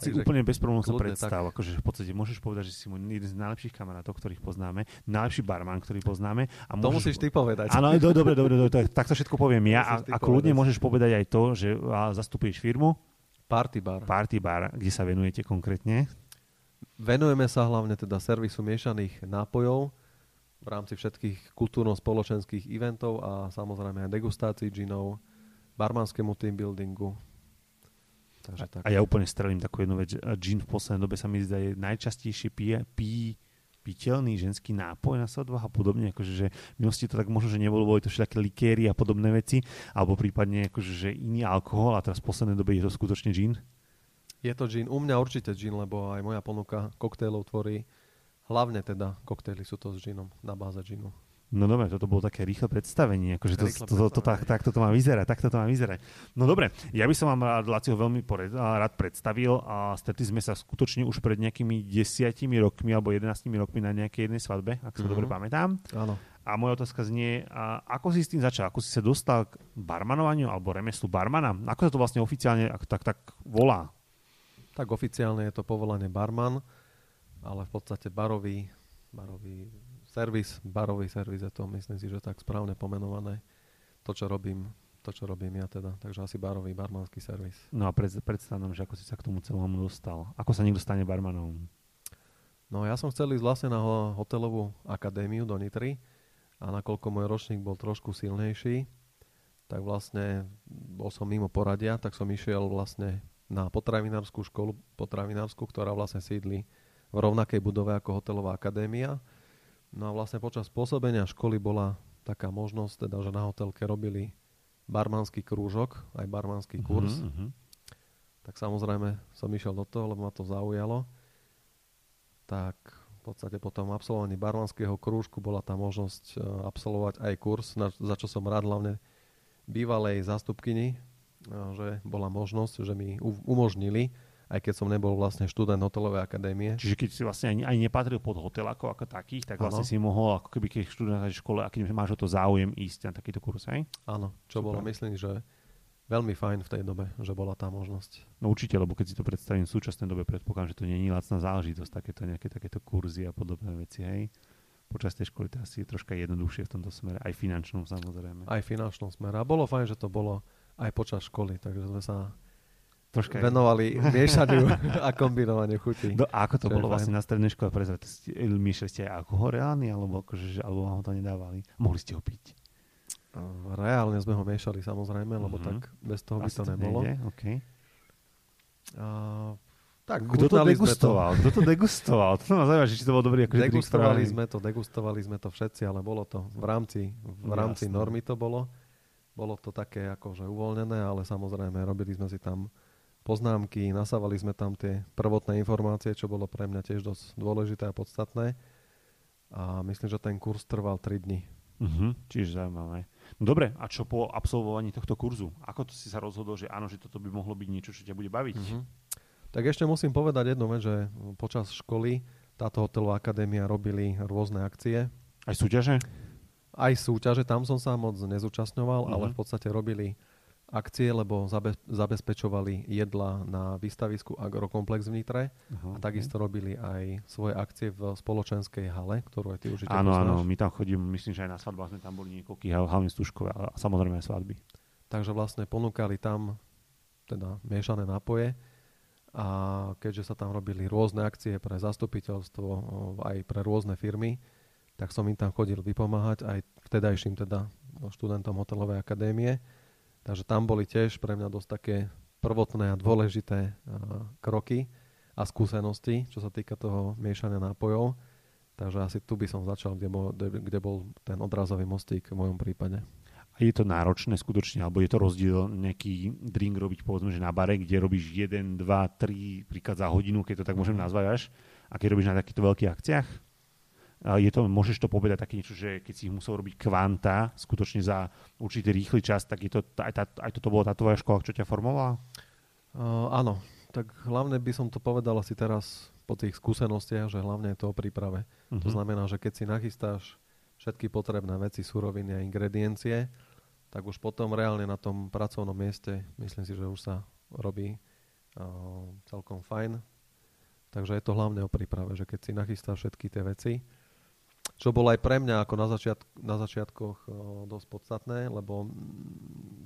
Laci, úplne bez problémov sa predstav. Tak. Akože v podstate môžeš povedať, že si môj jeden z najlepších kamarátov, ktorých poznáme, najlepší barman, ktorý poznáme. A môžeš... To musíš ty povedať. Áno, do, dobre, dobre, dobre, tak, to všetko poviem ja. A, ako ľudne môžeš povedať aj to, že zastupuješ firmu. Party bar. Party bar, kde sa venujete konkrétne? Venujeme sa hlavne teda servisu miešaných nápojov v rámci všetkých kultúrno-spoločenských eventov a samozrejme aj degustácií džinov, barmanskému team buildingu. Takže tak. A ja úplne strelím takú jednu vec. Gin v poslednej dobe sa mi zdá je najčastejšie pije, pí, piteľný ženský nápoj na svadbách a podobne, akože, že v minulosti to tak možno, že nebolo, boli to všetké likéry a podobné veci, alebo prípadne akože, že iný alkohol a teraz v poslednej dobe je to skutočne gin? Je to gin, u mňa určite gin, lebo aj moja ponuka koktejlov tvorí Hlavne teda koktejly sú to s džinom, na báze džinu. No dobre, toto bolo také rýchle predstavenie, akože to, to, to, to, tak, takto to má vyzerať, takto to má vyzerať. No dobre, ja by som vám rád, Lacio veľmi pored, rád predstavil a stretli sme sa skutočne už pred nejakými desiatimi rokmi alebo 11 rokmi na nejakej jednej svadbe, ak sa mm-hmm. dobre pamätám. Áno. A moja otázka znie, a ako si s tým začal? Ako si sa dostal k barmanovaniu alebo remeslu barmana? Ako sa to vlastne oficiálne tak, tak volá? Tak oficiálne je to povolanie barman ale v podstate barový, barový servis, barový servis je to, myslím si, že tak správne pomenované. To, čo robím, to, čo robím ja teda. Takže asi barový, barmanský servis. No a pred, predstav nám, že ako si sa k tomu celému dostal. Ako sa niekto stane barmanom? No ja som chcel ísť vlastne na hotelovú akadémiu do Nitry a nakoľko môj ročník bol trošku silnejší, tak vlastne bol som mimo poradia, tak som išiel vlastne na potravinárskú školu, potravinárskú, ktorá vlastne sídli v rovnakej budove ako hotelová akadémia. No a vlastne počas pôsobenia školy bola taká možnosť, teda, že na hotelke robili barmanský krúžok, aj barmanský mhm, kurz. Uh-huh. Tak samozrejme som išiel do toho, lebo ma to zaujalo. Tak v podstate po tom absolvovaní barmanského krúžku bola tá možnosť e, absolvovať aj kurz, za čo som rád hlavne bývalej zástupkyni, e, že bola možnosť, že mi umožnili aj keď som nebol vlastne študent hotelovej akadémie. Čiže keď si vlastne ani, ani nepatril pod hotel ako, ako takých, tak vlastne ano. si mohol, ako keby keď študent v škole, a keď máš o to záujem ísť na takýto kurz, hej? Áno, čo Super. bolo, myslím, že veľmi fajn v tej dobe, že bola tá možnosť. No určite, lebo keď si to predstavím v súčasnej dobe, predpokladám, že to nie je lacná záležitosť, takéto nejaké takéto kurzy a podobné veci, hej? Počas tej školy to asi je troška jednoduchšie v tomto smere, aj finančnom samozrejme. Aj finančnom smere. A bolo fajn, že to bolo aj počas školy, takže sme sa Troška venovali miešaniu a kombinovaniu chutí. No, a ako to bolo vlastne na strednej škole? Prezrať, miešali ste aj alkohol reálny, alebo, akože, alebo vám ho to nedávali? Mohli ste ho piť? Reálne sme ho miešali samozrejme, lebo uh-huh. tak bez toho by to nebolo. Nejde? Okay. A, tak, Kto to degustoval? To... Kto to degustoval? To ma zaujíma, či to bolo dobrý. Akože degustovali sme to, degustovali sme to všetci, ale bolo to v rámci, v rámci normy to bolo. Bolo to také akože uvoľnené, ale samozrejme robili sme si tam poznámky, nasávali sme tam tie prvotné informácie, čo bolo pre mňa tiež dosť dôležité a podstatné. A myslím, že ten kurz trval 3 dní. Uh-huh, čiže zaujímavé. No dobre, a čo po absolvovaní tohto kurzu? Ako to si sa rozhodol, že áno, že toto by mohlo byť niečo, čo ťa bude baviť? Uh-huh. Tak ešte musím povedať jednu vec, že počas školy táto hotelová akadémia robili rôzne akcie. Aj súťaže? Aj súťaže, tam som sa moc nezúčastňoval, uh-huh. ale v podstate robili akcie, lebo zabe, zabezpečovali jedla na výstavisku Agrokomplex v Nitre Aha, a takisto okay. robili aj svoje akcie v spoločenskej hale, ktorú aj ty určite Áno, áno, my tam chodíme, myslím, že aj na svadbách sme tam boli niekoľký, hlavne stužkové a samozrejme aj svadby. Takže vlastne ponúkali tam teda miešané nápoje a keďže sa tam robili rôzne akcie pre zastupiteľstvo, aj pre rôzne firmy, tak som im tam chodil vypomáhať aj vtedajším teda študentom hotelovej akadémie Takže tam boli tiež pre mňa dosť také prvotné a dôležité kroky a skúsenosti, čo sa týka toho miešania nápojov. Takže asi tu by som začal, kde bol, kde bol ten odrazový mostík v mojom prípade. A je to náročné skutočne, alebo je to rozdiel nejaký drink robiť povedzme, že na bare, kde robíš 1, 2, 3 príklad za hodinu, keď to tak môžem nazvať až, a keď robíš na takýchto veľkých akciách? Je to, môžeš to povedať také niečo, že keď si ich musel robiť kvanta, skutočne za určitý rýchly čas, tak je to, aj, tá, aj toto bola tá tvoja škola, čo ťa formovala? Uh, áno, tak hlavne by som to povedal asi teraz po tých skúsenostiach, že hlavne je to o príprave. Uh-huh. To mhm. znamená, že keď si nachystáš všetky potrebné veci, suroviny a ingrediencie, tak už potom reálne na tom pracovnom mieste myslím si, že už sa robí celkom fajn. Takže je to hlavne o príprave, že keď si nachystáš všetky tie veci, čo bolo aj pre mňa ako na, začiat, na začiatkoch o, dosť podstatné, lebo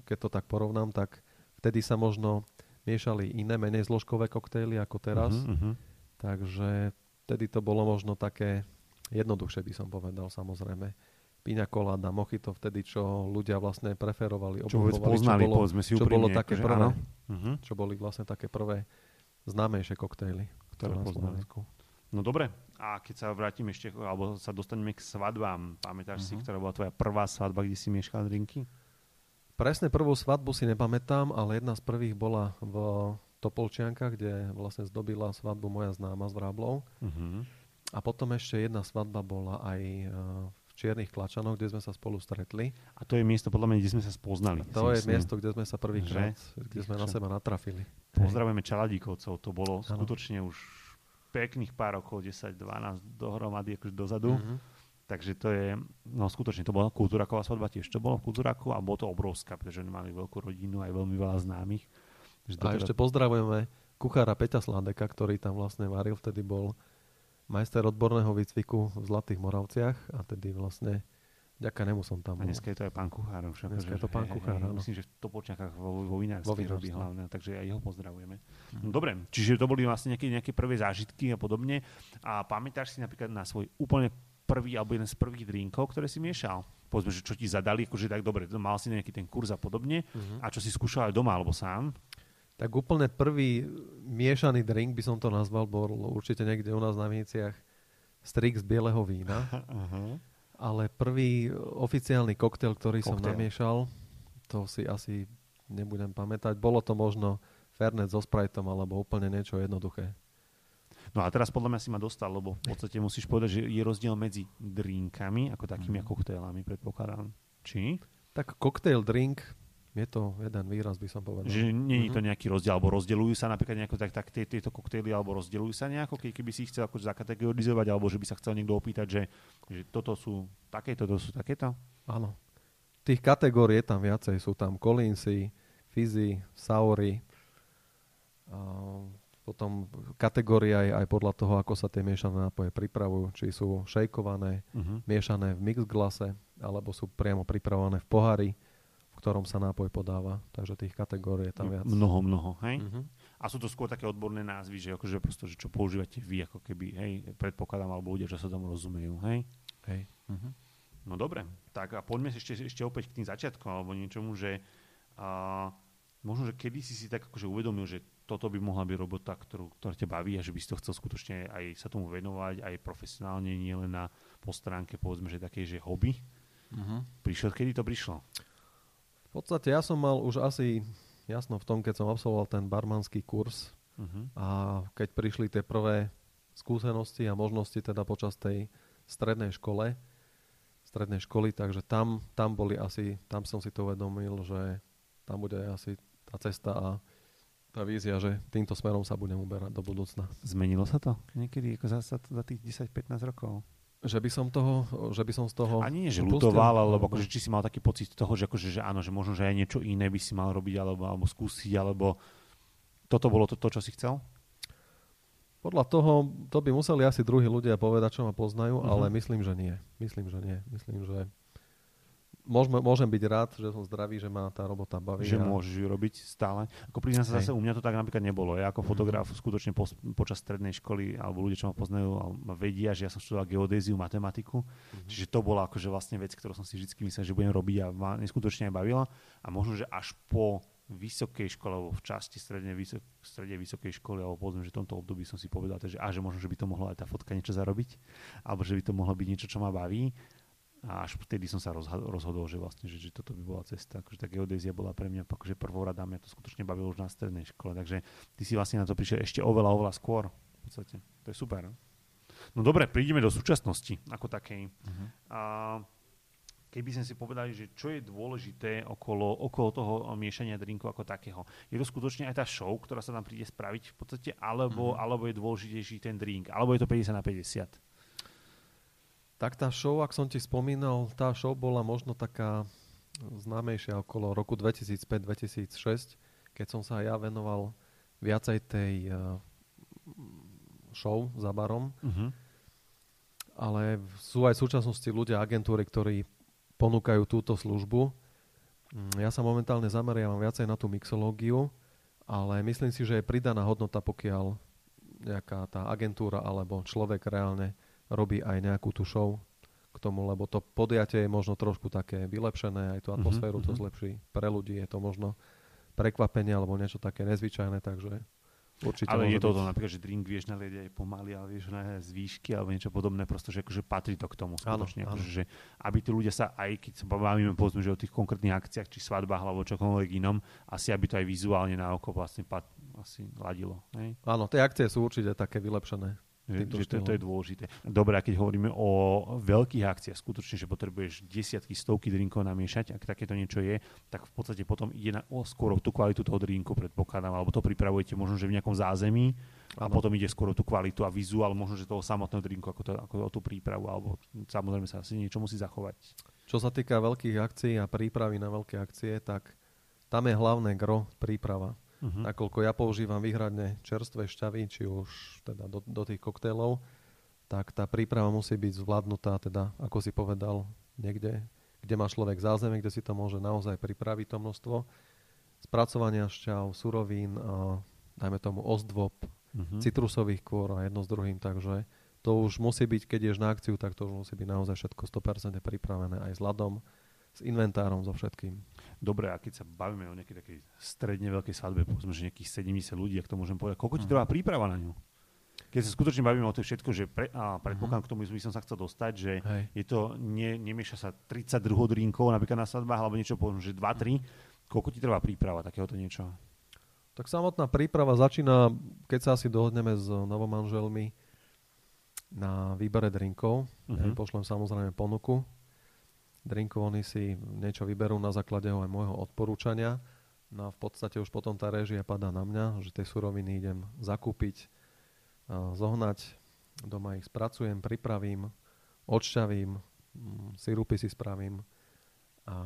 keď to tak porovnám, tak vtedy sa možno miešali iné, menej zložkové koktejly ako teraz. Uh-huh, uh-huh. Takže vtedy to bolo možno také jednoduchšie, by som povedal, samozrejme. Piňa koláda, mochito vtedy, čo ľudia vlastne preferovali, čo vôbec poznali, čo bolo, si čo bolo také prvé, uh-huh. čo boli vlastne také prvé známejšie koktejly, ktoré poznali. No dobre, a keď sa vrátim ešte, alebo sa dostaneme k svadbám, pamätáš uh-huh. si, ktorá bola tvoja prvá svadba, kde si miešal drinky? Presne prvú svadbu si nepamätám, ale jedna z prvých bola v Topolčiankach, kde vlastne zdobila svadbu moja známa z Vráblov. Uh-huh. A potom ešte jedna svadba bola aj e, v Čiernych Klačanoch, kde sme sa spolu stretli. A to je miesto, podľa mňa, kde sme sa spoznali. A to je myslím. miesto, kde sme sa prvýkrát, kde sme na seba natrafili. Pozdravujeme Čaladíkovcov, to bolo ano. skutočne už pekných pár rokov, 10-12 dohromady, akože dozadu. Uh-huh. Takže to je, no skutočne, to bola kultúraková svadba tiež, to bolo v kultúraku a bolo to obrovská, pretože mali veľkú rodinu, aj veľmi veľa známych. A teda... ešte pozdravujeme kuchára Peťa Slandeka, ktorý tam vlastne varil, vtedy bol majster odborného výcviku v Zlatých Moravciach a tedy vlastne Ďaká nemu som tam. A dneska je to aj pán Kuchár. Však, dneska je to pán Kuchár, áno. Myslím, že v Topolčiakách vo, vo Vinárstve robí hlavne, takže aj jeho pozdravujeme. Mm. No, dobre, čiže to boli vlastne nejaké, nejaké prvé zážitky a podobne. A pamätáš si napríklad na svoj úplne prvý alebo jeden z prvých drinkov, ktoré si miešal? Povedzme, že čo ti zadali, akože tak dobre, mal si nejaký ten kurz a podobne. Mm-hmm. A čo si skúšal aj doma alebo sám? Tak úplne prvý miešaný drink by som to nazval, bol určite niekde u nás na Viniciach strik z bieleho vína. uh-huh. Ale prvý oficiálny koktail, ktorý koktail. som namiešal, to si asi nebudem pamätať. Bolo to možno Fernet so Spriteom alebo úplne niečo jednoduché. No a teraz podľa mňa si ma dostal, lebo v podstate musíš povedať, že je rozdiel medzi drinkami ako takými mm. koktejlami, predpokladám. Či? Tak koktail drink je to jeden výraz, by som povedal. Že nie je to mhm. nejaký rozdiel, alebo rozdeľujú sa napríklad nejako tak, tak tieto koktejly, alebo rozdeľujú sa nejako, keď keby si ich chcel akože zakategorizovať, alebo že by sa chcel niekto opýtať, že, že toto sú takéto, toto sú takéto? Áno. Tých kategórií je tam viacej. Sú tam Collinsy, Fizzy, Saury, a potom kategória je aj podľa toho, ako sa tie miešané nápoje pripravujú. Či sú šejkované, uh-huh. miešané v mix glase, alebo sú priamo pripravované v pohári ktorom sa nápoj podáva. Takže tých kategórií je tam viac. Mnoho, mnoho, hej? Uh-huh. A sú to skôr také odborné názvy, že akože prosto, že čo používate vy, ako keby, hej, predpokladám, alebo ľudia, čo sa tomu rozumejú, hej? Hej. Uh-huh. No dobre, tak a poďme ešte, ešte opäť k tým začiatkom, alebo niečomu, že uh, možno, že kedy si si tak akože uvedomil, že toto by mohla byť robota, ktorú, ktorá ťa baví a že by si to chcel skutočne aj sa tomu venovať, aj profesionálne, nielen na postránke, povedzme, že také, že hobby. Uh-huh. Prišiel, kedy to prišlo? V podstate ja som mal už asi jasno v tom, keď som absolvoval ten barmanský kurz uh-huh. a keď prišli tie prvé skúsenosti a možnosti teda počas tej strednej škole, strednej školy, takže tam, tam boli asi, tam som si to uvedomil, že tam bude asi tá cesta a tá vízia, že týmto smerom sa budem uberať do budúcna. Zmenilo sa to niekedy ako za, za tých 10-15 rokov? Že by som toho, že by som z toho... Ani nie, že lutoval, alebo akože, či si mal taký pocit toho, že, akože, že áno, že možno, že aj niečo iné by si mal robiť, alebo, alebo skúsiť, alebo toto bolo to, to, čo si chcel? Podľa toho, to by museli asi druhí ľudia povedať, čo ma poznajú, uh-huh. ale myslím, že nie. Myslím, že nie. Myslím, že môžeme, môžem byť rád, že som zdravý, že ma tá robota baví. Že a... môžeš ju robiť stále. Ako priznám sa zase, u mňa to tak napríklad nebolo. Ja ako mhm. fotograf mm. skutočne po, počas strednej školy, alebo ľudia, čo ma poznajú, ma vedia, že ja som študoval geodéziu, matematiku. Mm. Čiže to bola akože vlastne vec, ktorú som si vždy myslel, že budem robiť a ma neskutočne aj bavila. A možno, že až po vysokej škole, alebo v časti stredne, vysok, strede vysokej školy, alebo povedzme, že v tomto období som si povedal, že, a že možno, že by to mohlo aj tá fotka niečo zarobiť, alebo že by to mohlo byť niečo, čo ma baví. A až vtedy som sa rozhodol, že vlastne, že, že toto by bola cesta. Akože tá geodézia bola pre mňa akože prvorada, mňa to skutočne bavilo už na strednej škole. Takže ty si vlastne na to prišiel ešte oveľa, oveľa skôr. V podstate. To je super. No, no dobre, prídeme do súčasnosti ako takej. Uh-huh. A keby sme si povedali, že čo je dôležité okolo, okolo toho miešania drinku ako takého. Je to skutočne aj tá show, ktorá sa tam príde spraviť v podstate, alebo, uh-huh. alebo je dôležitejší ten drink, alebo je to 50 na 50? Tak tá show, ak som ti spomínal, tá show bola možno taká známejšia okolo roku 2005-2006, keď som sa ja venoval viacej tej uh, show za barom. Uh-huh. Ale sú aj v súčasnosti ľudia, agentúry, ktorí ponúkajú túto službu. Mm, ja sa momentálne zameriavam viacej na tú mixológiu, ale myslím si, že je pridaná hodnota, pokiaľ nejaká tá agentúra alebo človek reálne robí aj nejakú tú show k tomu, lebo to podiatie je možno trošku také vylepšené, aj tú atmosféru uh-huh, to zlepší. Pre ľudí je to možno prekvapenie alebo niečo také nezvyčajné, takže určite Ale je to byť. to napríklad, že drink vieš nalieť aj pomaly, ale vieš na z výšky alebo niečo podobné, proste, že akože patrí to k tomu skutočne. Áno, akože, že aby tí ľudia sa, aj keď sa bavíme povedzme, že o tých konkrétnych akciách, či svadbách alebo čokoľvek inom, asi aby to aj vizuálne na oko vlastne pat, asi ladilo. Hej? Áno, tie akcie sú určite také vylepšené. Že, že to, to je dôležité. Dobre, a keď hovoríme o veľkých akciách, skutočne, že potrebuješ desiatky, stovky drinkov namiešať, ak takéto niečo je, tak v podstate potom ide na, o, skôr tú kvalitu toho drinku, predpokladám, alebo to pripravujete možno, že v nejakom zázemí a ano. potom ide skôr tú kvalitu a vizuál, možno, že toho samotného drinku, ako, to, ako o tú prípravu, alebo samozrejme sa asi niečo musí zachovať. Čo sa týka veľkých akcií a prípravy na veľké akcie, tak tam je hlavné gro príprava uh-huh. nakoľko ja používam výhradne čerstvé šťavy, či už teda do, do tých koktélov, tak tá príprava musí byť zvládnutá, teda ako si povedal, niekde, kde má človek zázemie, kde si to môže naozaj pripraviť to množstvo. Spracovania šťav, surovín, a, dajme tomu ozdôb, uh-huh. citrusových kôr a jedno s druhým, takže to už musí byť, keď ješ na akciu, tak to už musí byť naozaj všetko 100% pripravené aj s ľadom, s inventárom, so všetkým. Dobre, a keď sa bavíme o nejakej takej stredne veľkej svadbe, povedzme, že nejakých 70 ľudí, ak to môžem povedať, koľko ti mhm. trvá príprava na ňu? Keď sa skutočne bavíme o to všetko, že pre, a predpokladám, uh-huh. k tomu by som sa chcel dostať, že Hej. je to, nie, nemieša sa 32 drinkov napríklad na svadbách, alebo niečo, poviem, že 2-3. Koľko ti trvá príprava takéhoto niečo? Tak samotná príprava začína, keď sa asi dohodneme s novomanželmi na výbere drinkov. Uh-huh. Ja pošlem samozrejme ponuku drinkov, oni si niečo vyberú na základe aj môjho odporúčania. No a v podstate už potom tá režia padá na mňa, že tie suroviny idem zakúpiť, zohnať, doma ich spracujem, pripravím, odšťavím, mm, sirupy si spravím a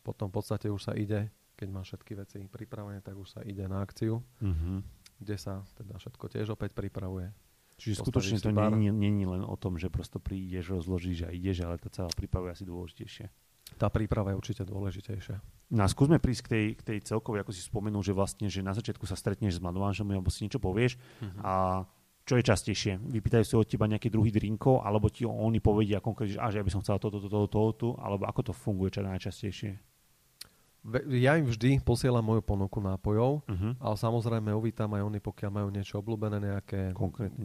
potom v podstate už sa ide, keď má všetky veci pripravené, tak už sa ide na akciu, mm-hmm. kde sa teda všetko tiež opäť pripravuje. Čiže skutočne to není, len o tom, že prosto prídeš, rozložíš a ideš, ale tá celá príprava je asi dôležitejšia. Tá príprava je určite dôležitejšia. No a skúsme prísť k tej, k tej celkovej, ako si spomenul, že vlastne, že na začiatku sa stretneš s mladovanžom alebo si niečo povieš uh-huh. a čo je častejšie? Vypýtajú si od teba nejaký druhý drinkov, alebo ti oni povedia konkrétne, že, že ja by som chcel toto, toto, toto, toto, alebo ako to funguje čo najčastejšie? Ja im vždy posielam moju ponuku nápojov, uh-huh. ale samozrejme uvítam aj oni, pokiaľ majú niečo obľúbené, nejaké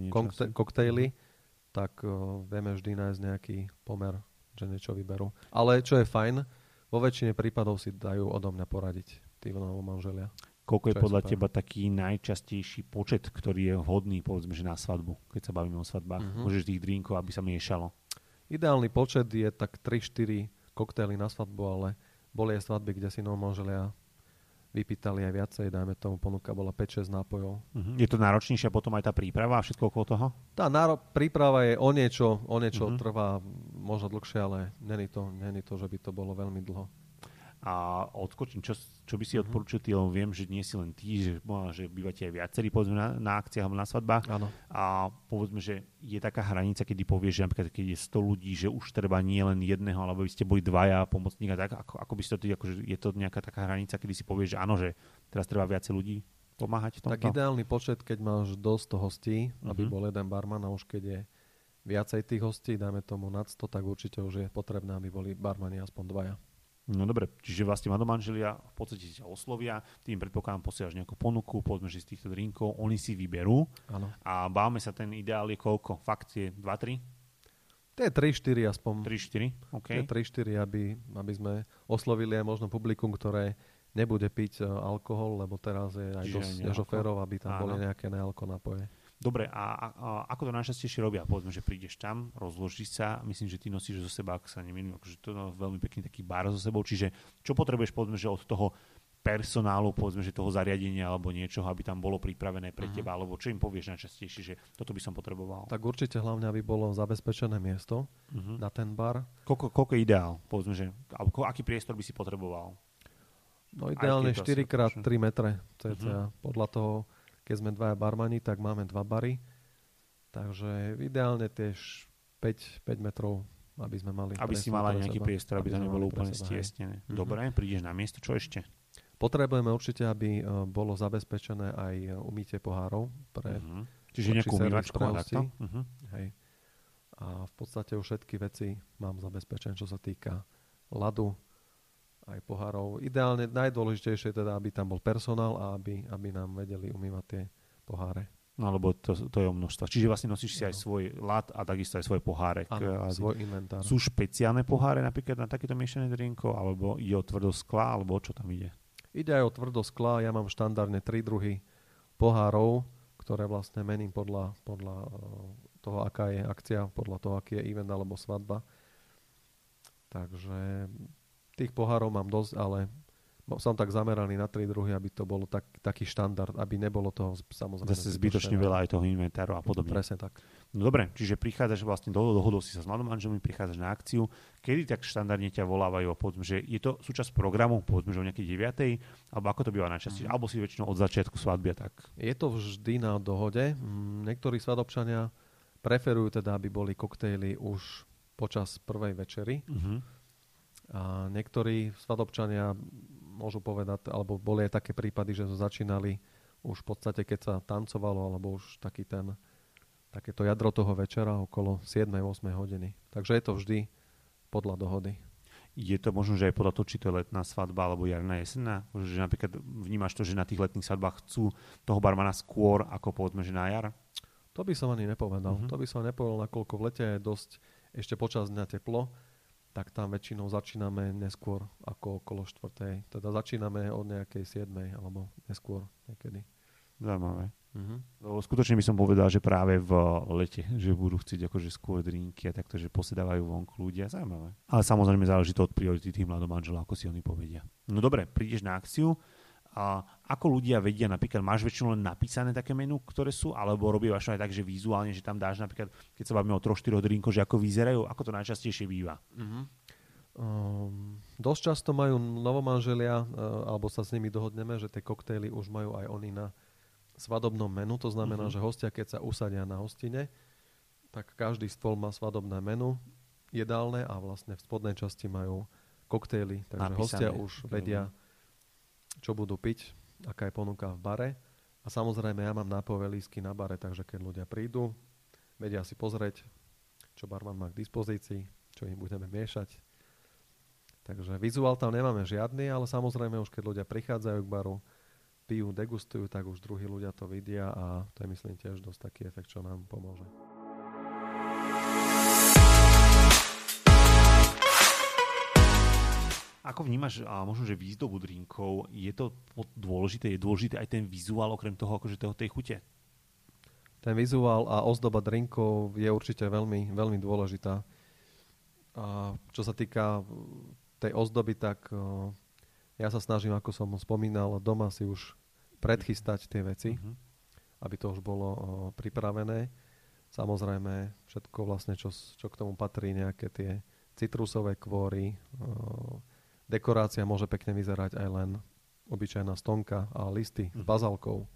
kokte- koktejly, tak uh, vieme vždy nájsť nejaký pomer, že niečo vyberú. Ale čo je fajn, vo väčšine prípadov si dajú odo mňa poradiť tí manželia. Koľko je podľa super. teba taký najčastejší počet, ktorý je vhodný, povedzme, že na svadbu, keď sa bavíme o svadbách? Uh-huh. Môžeš tých drinkov, aby sa miešalo. Ideálny počet je tak 3-4 koktejly na svadbu, ale boli aj svadby, kde si manželia vypýtali aj viacej, dajme tomu ponuka bola 5-6 nápojov. Uh-huh. Je to náročnejšia potom aj tá príprava a všetko okolo toho? Tá náro- príprava je o niečo, o niečo uh-huh. trvá možno dlhšie, ale není to, není to, že by to bolo veľmi dlho a odskočím, čo, čo by si mm-hmm. odporúčil ty, lebo viem, že nie si len ty, že, že bývate aj viacerí povedzme na, na akciách alebo na svadbách Áno. a povedzme, že je taká hranica, kedy povieš, že napríklad keď je 100 ľudí, že už treba nie len jedného, alebo by ste boli dvaja pomocníka, tak ako, ako by si to akože je to nejaká taká hranica, kedy si povieš, že áno, že teraz treba viacej ľudí pomáhať v tomto? Tak ideálny počet, keď máš dosť hostí, aby mhm. bol jeden barman a už keď je viacej tých hostí, dáme tomu nad 100, tak určite už je potrebné, aby boli barmani aspoň dvaja. No dobre, čiže vlastne manželia v podstate ťa oslovia, tým predpokladám posielaš nejakú ponuku, povedzme, že z týchto drinkov oni si vyberú ano. a bávame sa, ten ideál je koľko? Fakt je 2-3? To je 3-4 aspoň. 3-4, OK. To je 3-4, aby, aby sme oslovili aj možno publikum, ktoré nebude piť uh, alkohol, lebo teraz je aj Čiže dosť aby tam Áno. boli nejaké nealko napoje. Dobre, a, a, ako to najčastejšie robia? Povedzme, že prídeš tam, rozložíš sa, myslím, že ty nosíš zo seba, ak sa nemýlim, akože to je veľmi pekný taký bar so sebou, čiže čo potrebuješ, povedzme, že od toho personálu, povedzme, že toho zariadenia alebo niečoho, aby tam bolo pripravené pre uh-huh. teba, alebo čo im povieš najčastejšie, že toto by som potreboval? Tak určite hlavne, aby bolo zabezpečené miesto uh-huh. na ten bar. Koľko, koľko je ideál, povedzme, že, alebo aký priestor by si potreboval? No ideálne 4 x 3 metre cca, uh-huh. podľa toho, keď sme dvaja barmani, tak máme dva bary. Takže ideálne tiež 5, 5 metrov, aby sme mali... Aby si mala nejaký seba, priestor, aby, aby to nebolo úplne stiesnené. Mm-hmm. Dobre, prídeš na miesto, čo ešte? Potrebujeme určite, aby uh, bolo zabezpečené aj umýtie pohárov pre uh-huh. Čiže nejakú umývačku uh-huh. Hej. A v podstate už všetky veci mám zabezpečené, čo sa týka ľadu, aj pohárov. Ideálne najdôležitejšie je teda, aby tam bol personál a aby, aby nám vedeli umývať tie poháre. No alebo to, to je o množstva. Čiže vlastne nosíš si no. aj svoj lad a takisto aj svoj pohárek. Áno, svoj inventár. Sú špeciálne poháre napríklad na takéto miešané drinko, alebo ide o tvrdo skla, alebo čo tam ide? Ide aj o tvrdo skla. Ja mám štandardne tri druhy pohárov, ktoré vlastne mením podľa, podľa eh, toho, aká je akcia, podľa toho, aký je event alebo svadba. Takže tých pohárov mám dosť, ale som tak zameraný na tri druhy, aby to bolo tak, taký štandard, aby nebolo toho samozrejme... Zase zbytočne veľa aj toho inventáru a podobne. Presne tak. No dobre, čiže prichádzaš vlastne do dohodol si sa s mladým manželmi, prichádzaš na akciu. Kedy tak štandardne ťa volávajú, povedzme, že je to súčasť programu, povedzme, že o nejakej 9. alebo ako to býva najčastejšie, mm. alebo si väčšinou od začiatku svadby tak? Je to vždy na dohode. Mm, niektorí svadobčania preferujú teda, aby boli koktejly už počas prvej večery. Mm-hmm. A niektorí svadobčania môžu povedať, alebo boli aj také prípady, že začínali už v podstate, keď sa tancovalo, alebo už taký ten, takéto jadro toho večera okolo 7-8 hodiny. Takže je to vždy podľa dohody. Je to možno, že aj podľa toho, či to je letná svadba alebo jarná jesenná? Že napríklad vnímaš to, že na tých letných svadbách chcú toho barmana skôr ako povedzme, že na jar? To by som ani nepovedal. Uh-huh. To by som nepovedal, nakoľko v lete je dosť ešte počas dňa teplo tak tam väčšinou začíname neskôr ako okolo štvrtej. Teda začíname od nejakej 7. alebo neskôr niekedy. Zaujímavé. Uh-huh. No, skutočne by som povedal, že práve v lete, že budú chcieť akože skôr drinky a takto, že posedávajú vonku ľudia. Zaujímavé. Ale samozrejme záleží to od priority tých mladom manželov, ako si oni povedia. No dobre, prídeš na akciu, a ako ľudia vedia, napríklad máš väčšinou len napísané také menu, ktoré sú, alebo robíš aj tak, že vizuálne, že tam dáš napríklad, keď sa bavíme o troch, štyroch drinkov, že ako vyzerajú, ako to najčastejšie býva? Uh-huh. Um, dosť často majú novomanželia, uh, alebo sa s nimi dohodneme, že tie koktejly už majú aj oni na svadobnom menu. To znamená, uh-huh. že hostia, keď sa usadia na hostine, tak každý stôl má svadobné menu, jedálne a vlastne v spodnej časti majú koktejly, takže Napísané. hostia už vedia, čo budú piť, aká je ponuka v bare. A samozrejme, ja mám nápojové lísky na bare, takže keď ľudia prídu, vedia si pozrieť, čo barman má k dispozícii, čo im budeme miešať. Takže vizuál tam nemáme žiadny, ale samozrejme už keď ľudia prichádzajú k baru, pijú, degustujú, tak už druhí ľudia to vidia a to je myslím tiež dosť taký efekt, čo nám pomôže. Ako vnímaš a možno, že výzdobu drinkov, je to dôležité, je dôležité aj ten vizuál okrem toho, akože toho, tej chute? Ten vizuál a ozdoba drinkov je určite veľmi, veľmi dôležitá. A čo sa týka tej ozdoby, tak ja sa snažím, ako som spomínal, doma si už predchystať tie veci, uh-huh. aby to už bolo pripravené. Samozrejme, všetko vlastne, čo, čo k tomu patrí, nejaké tie citrusové kvôry, Dekorácia môže pekne vyzerať aj len obyčajná stonka a listy s mhm. bazalkou.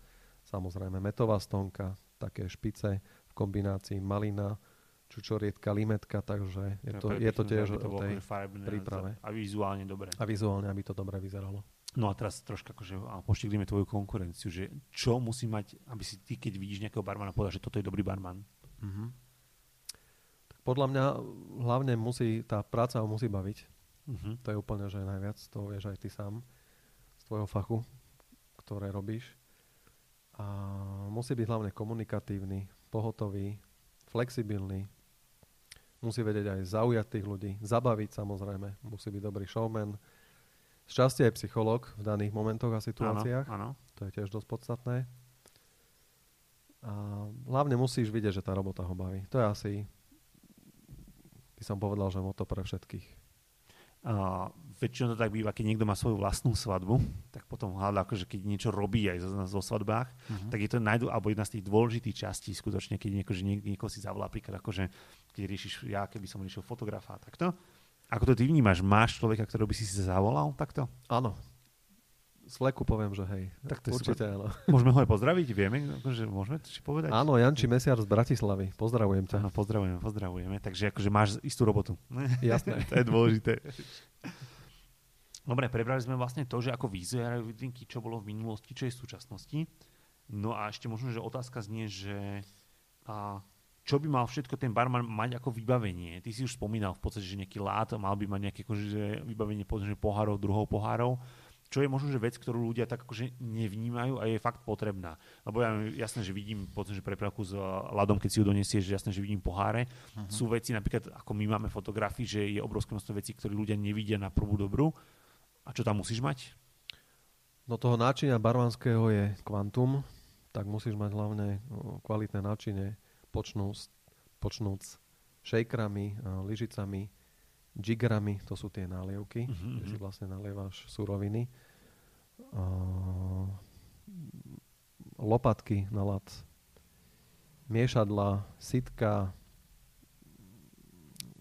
Samozrejme metová stonka, také špice v kombinácii malina, čučorietka, limetka, takže je to, je to tiež o tej príprave. A vizuálne dobre. A vizuálne, aby to dobre vyzeralo. No a teraz troška akože poštiklíme tvoju konkurenciu, že čo musí mať, aby si ty, keď vidíš nejakého barmana, povedal, že toto je dobrý barman? Mm-hmm. Tak podľa mňa hlavne musí, tá práca ho musí baviť. Uh-huh. To je úplne, že najviac, to vieš aj ty sám z tvojho fachu, ktoré robíš. A musí byť hlavne komunikatívny, pohotový, flexibilný, musí vedieť aj zaujať tých ľudí, zabaviť samozrejme, musí byť dobrý showman. Šťastie je psychológ v daných momentoch a situáciách. Áno, áno. To je tiež dosť podstatné. A hlavne musíš vidieť, že tá robota ho baví. To je asi, by som povedal, že moto pre všetkých. Uh, väčšinou to tak býva, keď niekto má svoju vlastnú svadbu, tak potom hľadá, akože keď niečo robí aj zo, zo svadbách, uh-huh. tak je to najdu, alebo jedna z tých dôležitých častí skutočne, keď nieko, že niek- niekoho si zavolá, napríklad akože, keď riešiš, ja keby som riešil fotografa, takto. Ako to ty vnímaš? Máš človeka, ktorého by si si zavolal takto? Áno. Z fleku poviem, že hej. Tak to Určite super. áno. Môžeme ho aj pozdraviť, vieme, že môžeme to či povedať? Áno, Janči Mesiar z Bratislavy. Pozdravujem ťa. Áno, pozdravujeme, pozdravujeme. Takže akože máš istú robotu. Jasné. to je dôležité. Dobre, prebrali sme vlastne to, že ako vyzerajú vidrinky, čo bolo v minulosti, čo je v súčasnosti. No a ešte možno, že otázka znie, že a, čo by mal všetko ten barman mať ako vybavenie? Ty si už spomínal v podstate, že nejaký lát mal by mať nejaké akože, vybavenie povedzme, pohárov, druhov pohárov čo je možno, že vec, ktorú ľudia tak akože nevnímajú a je fakt potrebná. Lebo ja jasné, že vidím, povedzme, že prepravku s ľadom, keď si ju donesie, že jasné, že vidím poháre. Uh-huh. Sú veci, napríklad, ako my máme fotografii, že je obrovské množstvo vecí, ktoré ľudia nevidia na prvú dobrú. A čo tam musíš mať? Do toho náčinia barmanského je kvantum, tak musíš mať hlavne no, kvalitné náčinie, počnúc, počnúc shakerami, lyžicami, jigrami, to sú tie nálievky, uh-huh, kde si vlastne nalievaš suroviny. Uh, lopatky na lat, miešadla, sitka,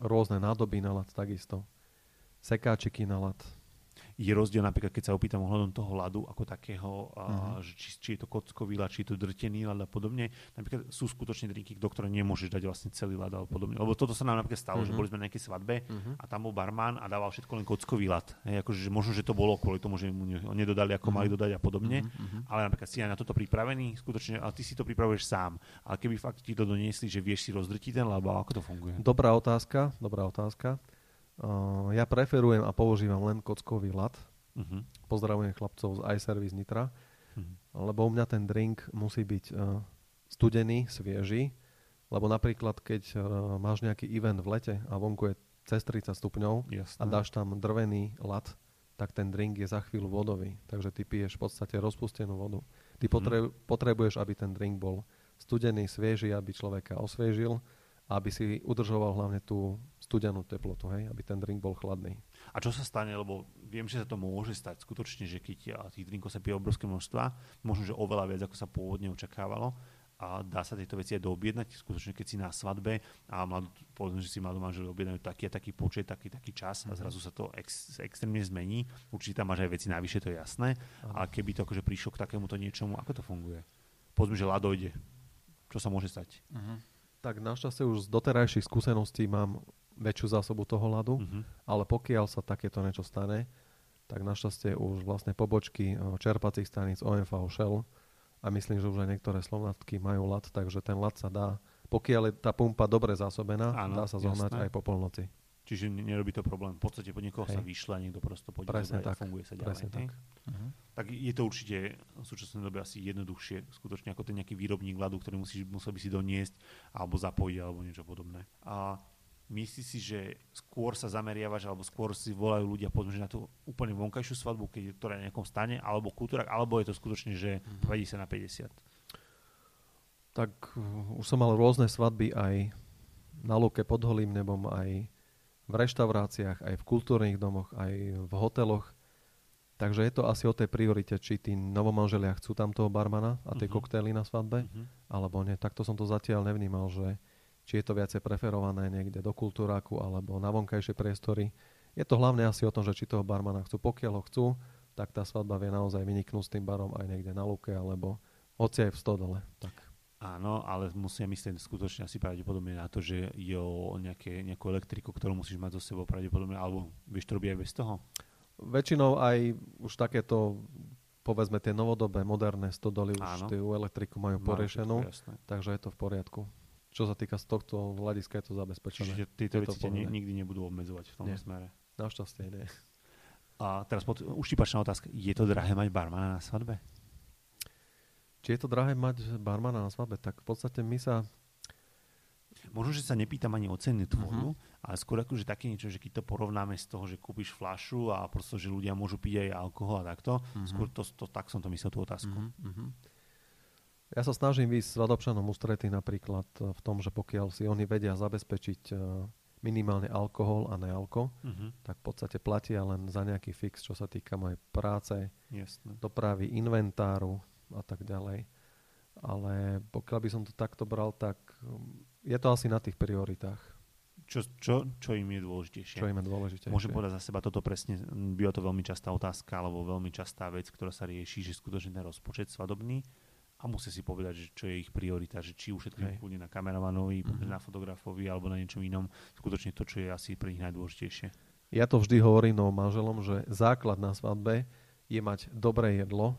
rôzne nádoby na lat takisto, sekáčiky na lat, je rozdiel napríklad, keď sa opýtam ohľadom toho ľadu ako takého, uh-huh. a, či, či je to kockový ľad, či je to drtený ľad a podobne. Napríklad sú skutočne drinky, do ktoré nemôžeš dať vlastne celý ľad a podobne. Lebo toto sa nám napríklad stalo, uh-huh. že boli sme na nejakej svadbe uh-huh. a tam bol barman a dával všetko len kockový ľad. Hej, akože, že možno, že to bolo kvôli tomu, že mu nedodali, ako uh-huh. mali dodať a podobne. Uh-huh. Ale napríklad si aj na toto pripravený, skutočne, ale ty si to pripravuješ sám. Ale keby fakt ti to doniesli, že vieš si rozdrtiť ten ľad, ako to funguje? Dobrá otázka, dobrá otázka. Uh, ja preferujem a používam len kockový lat. Uh-huh. Pozdravujem chlapcov z iService Nitra. Uh-huh. Lebo u mňa ten drink musí byť uh, studený, svieži. Lebo napríklad, keď uh, máš nejaký event v lete a vonku je cez 30 stupňov Jasné. a dáš tam drvený lat, tak ten drink je za chvíľu vodový. Takže ty piješ v podstate rozpustenú vodu. Ty uh-huh. potre- potrebuješ, aby ten drink bol studený, svieži, aby človeka osviežil aby si udržoval hlavne tú studenú teplotu, hej, aby ten drink bol chladný. A čo sa stane, lebo viem, že sa to môže stať skutočne, že keď tých drinkov sa pije obrovské množstva, možno, že oveľa viac, ako sa pôvodne očakávalo, a dá sa tieto veci aj doobjednať, skutočne keď si na svadbe a mladú, povedzme, že si mladú manžel objednajú taký a taký počet, taký taký čas a mhm. zrazu sa to ex, extrémne zmení. Určite tam máš aj veci navyše, to je jasné. A keby to akože prišlo k takémuto niečomu, ako to funguje? Povedzme, že ľad dojde. Čo sa môže stať? Mm-hmm tak našťastie už z doterajších skúseností mám väčšiu zásobu toho ľadu, uh-huh. ale pokiaľ sa takéto niečo stane, tak našťastie už vlastne pobočky eh, čerpacích staníc OMV Shell a myslím, že už aj niektoré slovnatky majú ľad, takže ten ľad sa dá, pokiaľ je tá pumpa dobre zásobená, Áno, dá sa zohnať jasné. aj po polnoci. Čiže nerobí to problém. V podstate po niekoho Hej. sa vyšle niekto prosto pôjde Presne tak. funguje sa ďalej. Presne tak. Uh-huh. Tak je to určite v súčasnej dobe asi jednoduchšie, skutočne ako ten nejaký výrobník ľadu, ktorý musíš, musel by si doniesť alebo zapojiť alebo niečo podobné. A myslíš si, že skôr sa zameriavaš alebo skôr si volajú ľudia povedzme, na tú úplne vonkajšiu svadbu, keď, je nejakom stane, alebo kultúrak, alebo je to skutočne, že uh-huh. 50 na 50? Tak už som mal rôzne svadby aj na Luke pod Holým nebom, aj v reštauráciách, aj v kultúrnych domoch, aj v hoteloch. Takže je to asi o tej priorite, či tí novomanželia chcú tam toho barmana a tie uh-huh. koktély na svadbe, uh-huh. alebo nie. Takto som to zatiaľ nevnímal, že či je to viacej preferované niekde do kultúráku alebo na vonkajšie priestory. Je to hlavne asi o tom, že či toho barmana chcú. Pokiaľ ho chcú, tak tá svadba vie naozaj vyniknúť s tým barom aj niekde na luke alebo hoci aj v stodole. Tak. Áno, ale musia myslieť skutočne asi pravdepodobne na to, že je o nejaké, nejakú elektriku, ktorú musíš mať so sebou pravdepodobne, alebo vieš to robiť aj bez toho? Väčšinou aj už takéto povedzme tie novodobé, moderné stodoly už tú elektriku majú poriešenú, takže je to v poriadku. Čo sa týka z tohto hľadiska je to zabezpečené. Čiže tieto veci nikdy nebudú obmedzovať v tom nie. smere? Našťastie nie. A teraz pod, uštipačná otázka. Je to drahé mať barmana na svadbe? Či je to drahé mať barmana na svadbe, tak v podstate my sa... Možno, že sa nepýtam ani o ceny tvoju, uh-huh. ale skôr akože také niečo, že keď to porovnáme z toho, že kúpiš flašu a prosto, že ľudia môžu piť aj alkohol a takto, uh-huh. skôr to, to, tak som to myslel tú otázku. Uh-huh. Ja sa snažím výsť svadobčanom ústrety napríklad v tom, že pokiaľ si oni vedia zabezpečiť e, minimálne alkohol a nealko, uh-huh. tak v podstate platia len za nejaký fix, čo sa týka mojej práce, Jasne. dopravy, inventáru, a tak ďalej. Ale pokiaľ by som to takto bral, tak um, je to asi na tých prioritách. čo, čo, čo im je dôležitejšie. Čo im je dôležitejšie. Môžem povedať za seba toto presne, býva to veľmi častá otázka, alebo veľmi častá vec, ktorá sa rieši, že skutočne ten rozpočet svadobný a musí si povedať, že čo je ich priorita, že či ušetrím kľudne na kameramanovi, mm-hmm. na fotografovi alebo na niečom inom, skutočne to, čo je asi pre nich najdôležitejšie. Ja to vždy hovorím no manželom, že základ na svadbe je mať dobré jedlo,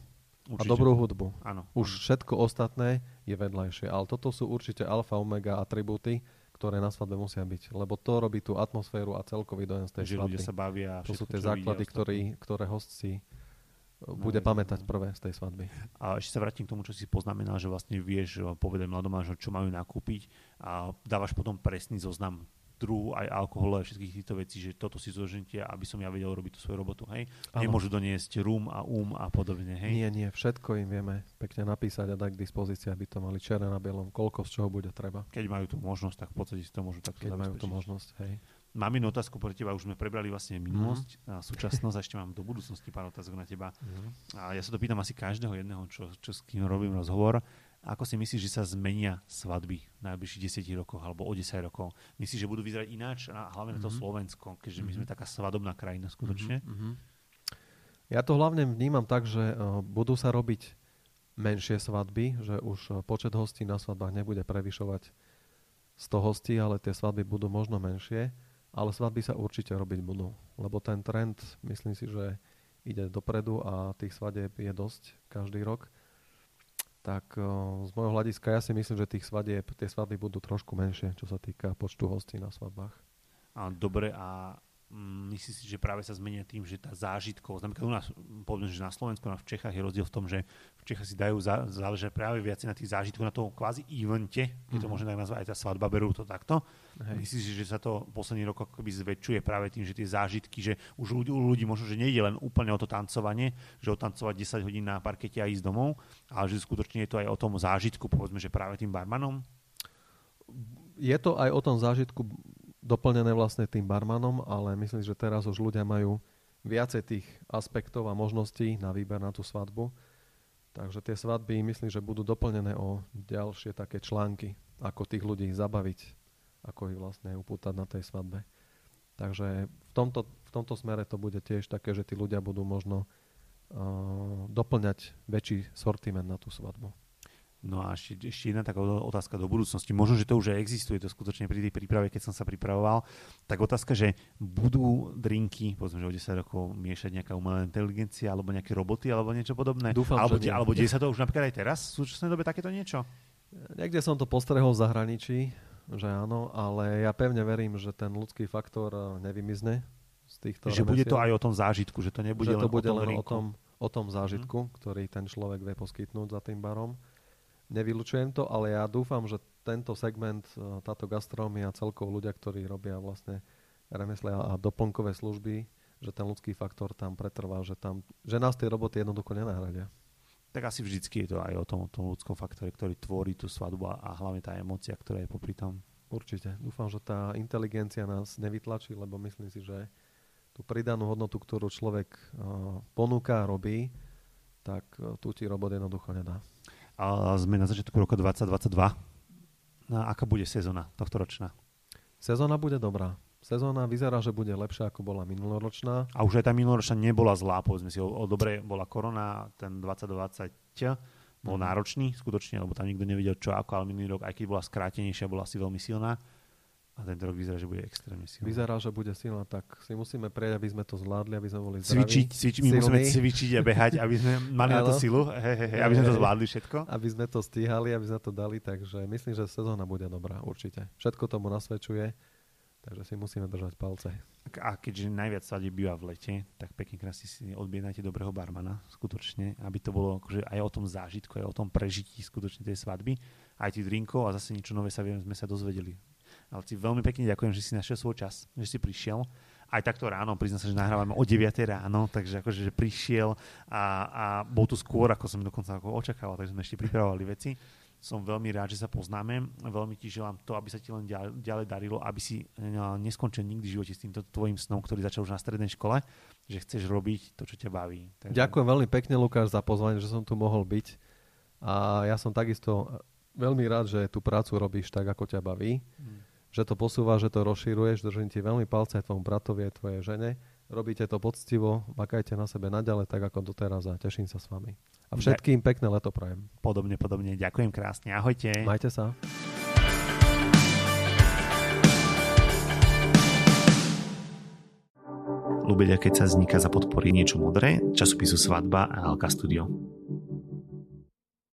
Určite. A dobrú hudbu. Áno. Už všetko ostatné je vedľajšie. Ale toto sú určite alfa, omega atribúty, ktoré na svadbe musia byť. Lebo to robí tú atmosféru a celkový dojem z tej že svadby. sa bavia. To sú tie základy, ktorý, ktoré host si no, bude no, pamätať prvé z tej svadby. A ešte sa vrátim k tomu, čo si poznamenal, že vlastne vieš povedať mladom čo majú nakúpiť a dávaš potom presný zoznam druhu aj alkoholu a všetkých týchto vecí, že toto si zožente, aby som ja vedel robiť tú svoju robotu, hej? Ano. Nemôžu doniesť rum a um a podobne, hej? Nie, nie, všetko im vieme pekne napísať a dať k dispozícii, aby to mali černé na bielom, koľko z čoho bude treba. Keď majú tú možnosť, tak v podstate si to môžu takto Keď majú tú možnosť, hej. Mám jednu otázku pre teba, už sme prebrali vlastne minulosť mm. a súčasnosť, a ešte mám do budúcnosti pár otázok na teba. Mm. A ja sa to pýtam asi každého jedného, čo, čo s kým robím rozhovor. Ako si myslíš, že sa zmenia svadby v najbližších 10 rokoch alebo o 10 rokov? Myslíš, že budú vyzerať ináč, a hlavne mm-hmm. na to mhm. Slovensko, keďže my sme mhm. taká svadobná krajina skutočne? Mm-hmm. Ja to hlavne vnímam tak, že uh, budú sa robiť menšie svadby, že už uh, počet hostí na svadbách nebude prevyšovať 100 hostí, ale tie svadby budú možno menšie, ale svadby sa určite robiť budú, lebo ten trend, myslím si, že ide dopredu a tých svadieb je dosť každý rok tak z môjho hľadiska ja si myslím, že tých svadieb, tie svadby budú trošku menšie, čo sa týka počtu hostí na svadbách. A, dobre, a Mm, myslíš si, že práve sa zmenia tým, že tá zážitkovosť, napríklad u nás, povedzme, že na Slovensku a v Čechách je rozdiel v tom, že v Čechách si dajú za, záležať práve viac na tých zážitkoch, na tom kvázi evente, keď to môžem tak nazvať, aj tá svadba berú to takto. Hej. Myslíš si, že sa to posledný rok akoby zväčšuje práve tým, že tie zážitky, že už ľudí, u ľudí možno, že nejde len úplne o to tancovanie, že otancovať 10 hodín na parkete a ísť domov, ale že skutočne je to aj o tom zážitku, povedzme, že práve tým barmanom? Je to aj o tom zážitku doplnené vlastne tým barmanom, ale myslím, že teraz už ľudia majú viacej tých aspektov a možností na výber na tú svadbu. Takže tie svadby myslím, že budú doplnené o ďalšie také články, ako tých ľudí zabaviť, ako ich vlastne upútať na tej svadbe. Takže v tomto, v tomto smere to bude tiež také, že tí ľudia budú možno uh, doplňať väčší sortiment na tú svadbu. No a ešte, ešte jedna taká otázka do budúcnosti. Možno, že to už aj existuje, to skutočne pri tej príprave, keď som sa pripravoval. Tak otázka, že budú drinky, povedzme, že o 10 rokov miešať nejaká umelá inteligencia, alebo nejaké roboty, alebo niečo podobné? Dúfam, alebo, že nie. alebo deje sa to už napríklad aj teraz, v súčasnej dobe takéto niečo? Niekde som to postrehol v zahraničí, že áno, ale ja pevne verím, že ten ľudský faktor eh, nevymizne z týchto Že remesiel. bude to aj o tom zážitku, že to nebude že len, to bude o tom, len o tom, o tom zážitku, hmm. ktorý ten človek vie poskytnúť za tým barom nevylučujem to, ale ja dúfam, že tento segment, e, táto gastrómia, celkovo ľudia, ktorí robia vlastne remesle a doplnkové služby, že ten ľudský faktor tam pretrvá, že, tam, že nás tie roboty jednoducho nenahradia. Tak asi vždycky je to aj o tom, o tom ľudskom faktore, ktorý tvorí tú svadbu a, a hlavne tá emocia, ktorá je popri tom. Určite. Dúfam, že tá inteligencia nás nevytlačí, lebo myslím si, že tú pridanú hodnotu, ktorú človek uh, ponúka, robí, tak uh, tu ti robot jednoducho nedá a sme na začiatku roka 2022. A aká bude sezóna tohto ročná? Sezóna bude dobrá. Sezóna vyzerá, že bude lepšia ako bola minuloročná. A už aj tá minuloročná nebola zlá, povedzme si, o, o dobre bola korona, ten 2020 bol mm. náročný, skutočne, lebo tam nikto nevedel čo ako, ale minulý rok, aj keď bola skrátenejšia, bola asi veľmi silná. A tento rok vyzerá, že bude extrémne silná. Vyzerá, že bude silná, tak si musíme prejsť, aby sme to zvládli, aby sme boli zdraví. Cvičiť, cvičiť, my silní. musíme cvičiť a behať, aby sme mali na to silu, he, he, he, aby sme to zvládli všetko. Aby sme to stíhali, aby sme to dali, takže myslím, že sezóna bude dobrá, určite. Všetko tomu nasvedčuje, takže si musíme držať palce. A keďže najviac sa býva v lete, tak pekne krásne si odbiednajte dobrého barmana, skutočne, aby to bolo akože aj o tom zážitku, aj o tom prežití skutočne tej svadby, aj tých drinkov a zase niečo nové sa, sme sa dozvedeli ale ti veľmi pekne ďakujem, že si našiel svoj čas, že si prišiel. Aj takto ráno, priznám sa, že nahrávame o 9 ráno, takže akože, že prišiel a, a bol tu skôr, ako som dokonca ako očakával, takže sme ešte pripravovali veci. Som veľmi rád, že sa poznáme. Veľmi ti želám to, aby sa ti len ďalej, ďalej darilo, aby si no, neskončil nikdy v živote s týmto tvojim snom, ktorý začal už na strednej škole, že chceš robiť to, čo ťa baví. Takže... Ďakujem veľmi pekne, Lukáš, za pozvanie, že som tu mohol byť. A ja som takisto veľmi rád, že tú prácu robíš tak, ako ťa baví. Hmm že to posúva, že to rozširuješ. Držím ti veľmi palce aj tvojmu bratovi, aj tvojej žene. Robíte to poctivo, makajte na sebe naďalej, tak ako doteraz a teším sa s vami. A všetkým pekné leto prajem. Podobne, podobne. Ďakujem krásne. Ahojte. Majte sa. Ľubeľa, keď sa vzniká za podpory niečo modré, časopisu Svadba a Alka Studio.